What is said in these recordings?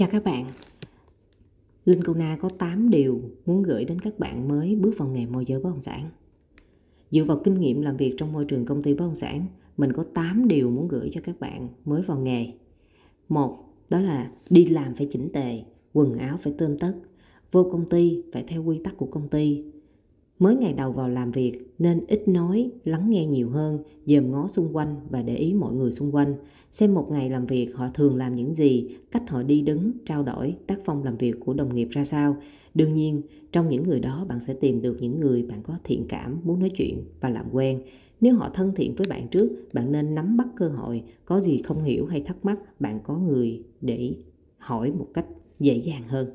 Chào các bạn. Linh Cô Na có 8 điều muốn gửi đến các bạn mới bước vào nghề môi giới bất động sản. Dựa vào kinh nghiệm làm việc trong môi trường công ty bất động sản Mình có 8 điều muốn gửi cho các bạn mới vào nghề. Một, đó là đi làm phải chỉnh tề, quần áo phải tươm tất Vô công ty phải theo quy tắc của công ty. Mới ngày đầu vào làm việc nên ít nói, lắng nghe nhiều hơn, dòm ngó xung quanh và để ý mọi người xung quanh. Xem một ngày làm việc họ thường làm những gì, cách họ đi đứng, trao đổi, tác phong làm việc của đồng nghiệp ra sao. Đương nhiên, trong những người đó bạn sẽ tìm được những người bạn có thiện cảm, muốn nói chuyện và làm quen. Nếu họ thân thiện với bạn trước, bạn nên nắm bắt cơ hội, có gì không hiểu hay thắc mắc, bạn có người để hỏi một cách dễ dàng hơn.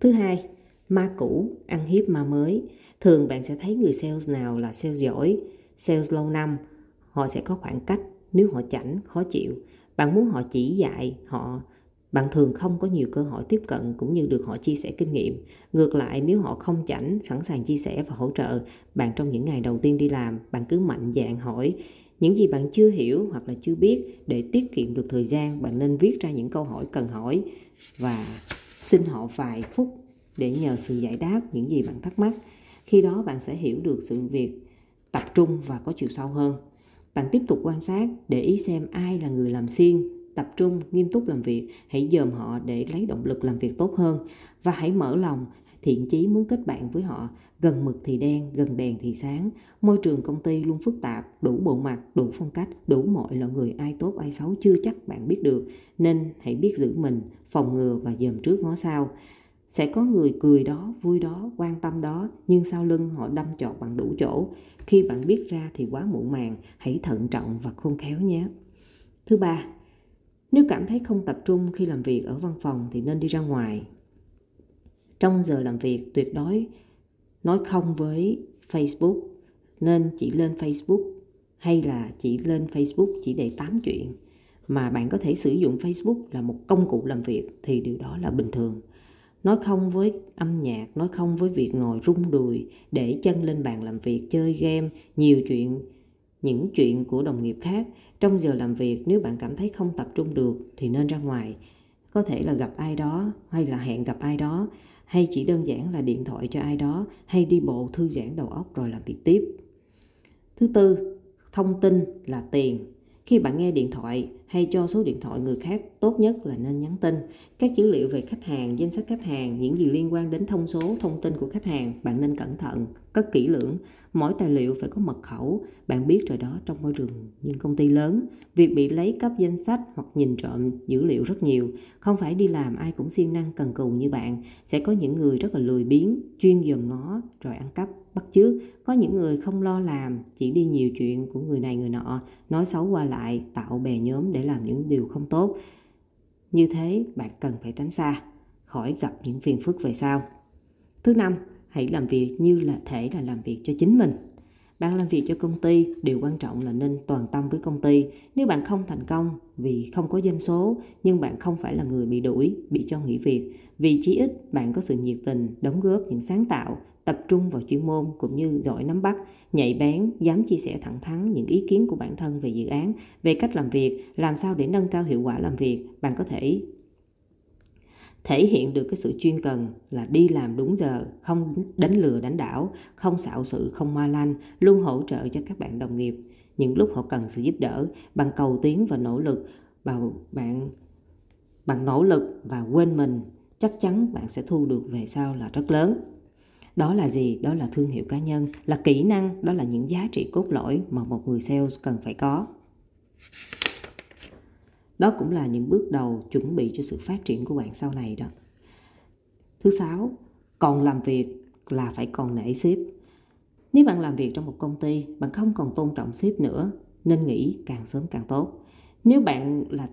Thứ hai, ma cũ ăn hiếp ma mới thường bạn sẽ thấy người sales nào là sales giỏi, sales lâu năm, họ sẽ có khoảng cách. Nếu họ chảnh, khó chịu, bạn muốn họ chỉ dạy họ, bạn thường không có nhiều cơ hội tiếp cận cũng như được họ chia sẻ kinh nghiệm. Ngược lại, nếu họ không chảnh, sẵn sàng chia sẻ và hỗ trợ bạn trong những ngày đầu tiên đi làm, bạn cứ mạnh dạn hỏi những gì bạn chưa hiểu hoặc là chưa biết để tiết kiệm được thời gian, bạn nên viết ra những câu hỏi cần hỏi và xin họ vài phút để nhờ sự giải đáp những gì bạn thắc mắc khi đó bạn sẽ hiểu được sự việc, tập trung và có chiều sâu hơn. Bạn tiếp tục quan sát, để ý xem ai là người làm xiên, tập trung, nghiêm túc làm việc. Hãy dòm họ để lấy động lực làm việc tốt hơn. Và hãy mở lòng, thiện chí muốn kết bạn với họ. Gần mực thì đen, gần đèn thì sáng. Môi trường công ty luôn phức tạp, đủ bộ mặt, đủ phong cách, đủ mọi loại người, ai tốt, ai xấu chưa chắc bạn biết được. Nên hãy biết giữ mình, phòng ngừa và dòm trước ngó sau sẽ có người cười đó, vui đó, quan tâm đó, nhưng sau lưng họ đâm chọt bằng đủ chỗ. Khi bạn biết ra thì quá muộn màng, hãy thận trọng và khôn khéo nhé. Thứ ba, nếu cảm thấy không tập trung khi làm việc ở văn phòng thì nên đi ra ngoài. Trong giờ làm việc, tuyệt đối nói không với facebook, nên chỉ lên facebook, hay là chỉ lên facebook chỉ để tám chuyện. Mà bạn có thể sử dụng facebook là một công cụ làm việc thì điều đó là bình thường nói không với âm nhạc, nói không với việc ngồi rung đùi để chân lên bàn làm việc, chơi game, nhiều chuyện, những chuyện của đồng nghiệp khác. Trong giờ làm việc, nếu bạn cảm thấy không tập trung được thì nên ra ngoài. Có thể là gặp ai đó, hay là hẹn gặp ai đó, hay chỉ đơn giản là điện thoại cho ai đó, hay đi bộ thư giãn đầu óc rồi làm việc tiếp. Thứ tư, thông tin là tiền khi bạn nghe điện thoại hay cho số điện thoại người khác, tốt nhất là nên nhắn tin. Các dữ liệu về khách hàng, danh sách khách hàng, những gì liên quan đến thông số, thông tin của khách hàng, bạn nên cẩn thận, cất kỹ lưỡng. Mỗi tài liệu phải có mật khẩu, bạn biết rồi đó trong môi trường những công ty lớn. Việc bị lấy cắp danh sách hoặc nhìn trộm dữ liệu rất nhiều. Không phải đi làm ai cũng siêng năng cần cù như bạn. Sẽ có những người rất là lười biếng, chuyên dòm ngó rồi ăn cắp bắt chước. Có những người không lo làm, chỉ đi nhiều chuyện của người này người nọ, nói xấu qua lại, tạo bè nhóm để làm những điều không tốt. Như thế, bạn cần phải tránh xa, khỏi gặp những phiền phức về sau. Thứ năm, hãy làm việc như là thể là làm việc cho chính mình. Bạn làm việc cho công ty, điều quan trọng là nên toàn tâm với công ty. Nếu bạn không thành công vì không có doanh số, nhưng bạn không phải là người bị đuổi, bị cho nghỉ việc vì chí ít bạn có sự nhiệt tình đóng góp những sáng tạo tập trung vào chuyên môn cũng như giỏi nắm bắt, nhạy bén, dám chia sẻ thẳng thắn những ý kiến của bản thân về dự án, về cách làm việc, làm sao để nâng cao hiệu quả làm việc, bạn có thể thể hiện được cái sự chuyên cần là đi làm đúng giờ, không đánh lừa đánh đảo, không xạo sự, không ma lanh, luôn hỗ trợ cho các bạn đồng nghiệp. Những lúc họ cần sự giúp đỡ bằng cầu tiến và nỗ lực bằng bạn bằng nỗ lực và quên mình chắc chắn bạn sẽ thu được về sau là rất lớn. Đó là gì? Đó là thương hiệu cá nhân, là kỹ năng, đó là những giá trị cốt lõi mà một người sales cần phải có. Đó cũng là những bước đầu chuẩn bị cho sự phát triển của bạn sau này đó. Thứ sáu, còn làm việc là phải còn nể sếp. Nếu bạn làm việc trong một công ty, bạn không còn tôn trọng sếp nữa, nên nghỉ càng sớm càng tốt. Nếu bạn là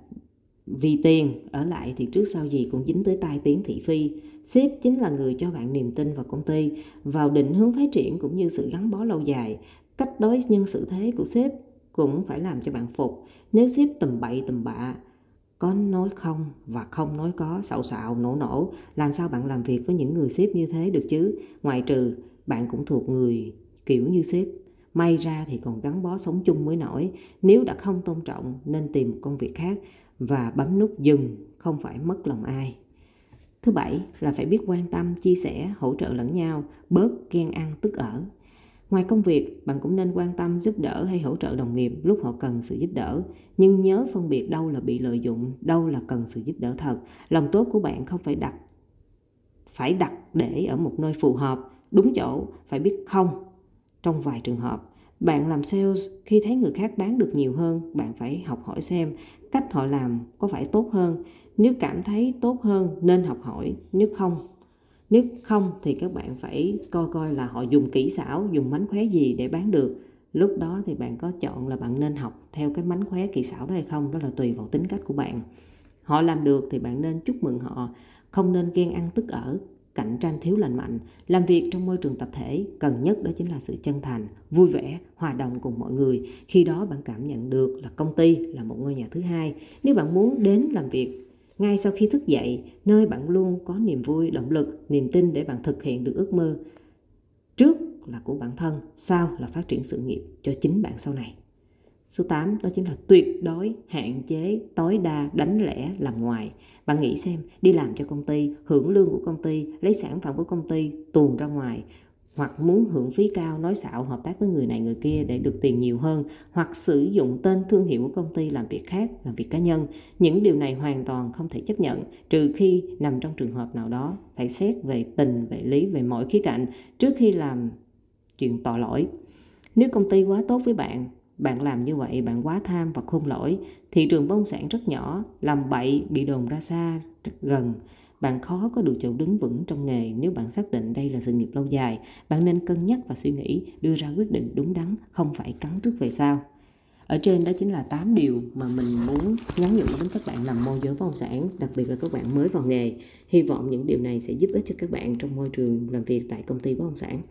vì tiền, ở lại thì trước sau gì cũng dính tới tai tiếng thị phi. Sếp chính là người cho bạn niềm tin vào công ty, vào định hướng phát triển cũng như sự gắn bó lâu dài. Cách đối nhân xử thế của sếp cũng phải làm cho bạn phục. Nếu sếp tầm bậy tầm bạ, có nói không và không nói có, xạo xạo, nổ nổ, làm sao bạn làm việc với những người sếp như thế được chứ? Ngoại trừ, bạn cũng thuộc người kiểu như sếp. May ra thì còn gắn bó sống chung mới nổi. Nếu đã không tôn trọng, nên tìm một công việc khác và bấm nút dừng, không phải mất lòng ai. Thứ bảy là phải biết quan tâm, chia sẻ, hỗ trợ lẫn nhau, bớt ghen ăn, tức ở. Ngoài công việc, bạn cũng nên quan tâm giúp đỡ hay hỗ trợ đồng nghiệp lúc họ cần sự giúp đỡ. Nhưng nhớ phân biệt đâu là bị lợi dụng, đâu là cần sự giúp đỡ thật. Lòng tốt của bạn không phải đặt phải đặt để ở một nơi phù hợp, đúng chỗ, phải biết không trong vài trường hợp bạn làm sales, khi thấy người khác bán được nhiều hơn, bạn phải học hỏi xem cách họ làm có phải tốt hơn. Nếu cảm thấy tốt hơn, nên học hỏi. Nếu không nếu không thì các bạn phải coi coi là họ dùng kỹ xảo, dùng mánh khóe gì để bán được. Lúc đó thì bạn có chọn là bạn nên học theo cái mánh khóe kỹ xảo đó hay không, đó là tùy vào tính cách của bạn. Họ làm được thì bạn nên chúc mừng họ, không nên ghen ăn tức ở cạnh tranh thiếu lành mạnh, làm việc trong môi trường tập thể, cần nhất đó chính là sự chân thành, vui vẻ, hòa đồng cùng mọi người. Khi đó bạn cảm nhận được là công ty là một ngôi nhà thứ hai. Nếu bạn muốn đến làm việc ngay sau khi thức dậy, nơi bạn luôn có niềm vui, động lực, niềm tin để bạn thực hiện được ước mơ trước là của bản thân, sau là phát triển sự nghiệp cho chính bạn sau này. Số 8 đó chính là tuyệt đối hạn chế tối đa đánh lẻ làm ngoài. Bạn nghĩ xem, đi làm cho công ty, hưởng lương của công ty, lấy sản phẩm của công ty, tuồn ra ngoài, hoặc muốn hưởng phí cao nói xạo hợp tác với người này người kia để được tiền nhiều hơn. Hoặc sử dụng tên thương hiệu của công ty làm việc khác làm việc cá nhân. Những điều này hoàn toàn không thể chấp nhận trừ khi nằm trong trường hợp nào đó. Phải xét về tình về lý về mọi khía cạnh trước khi làm chuyện tội lỗi. Nếu công ty quá tốt với bạn bạn làm như vậy, bạn quá tham và khôn lỗi. Thị trường bất động sản rất nhỏ, làm bậy, bị đồn ra xa gần. Bạn khó có được chỗ đứng vững trong nghề nếu bạn xác định đây là sự nghiệp lâu dài. Bạn nên cân nhắc và suy nghĩ, đưa ra quyết định đúng đắn, không phải cắn trước về sau. Ở trên đó chính là 8 điều mà mình muốn nhắn nhủ đến các bạn làm môi giới bất động sản, đặc biệt là các bạn mới vào nghề. Hy vọng những điều này sẽ giúp ích cho các bạn trong môi trường làm việc tại công ty bất động sản.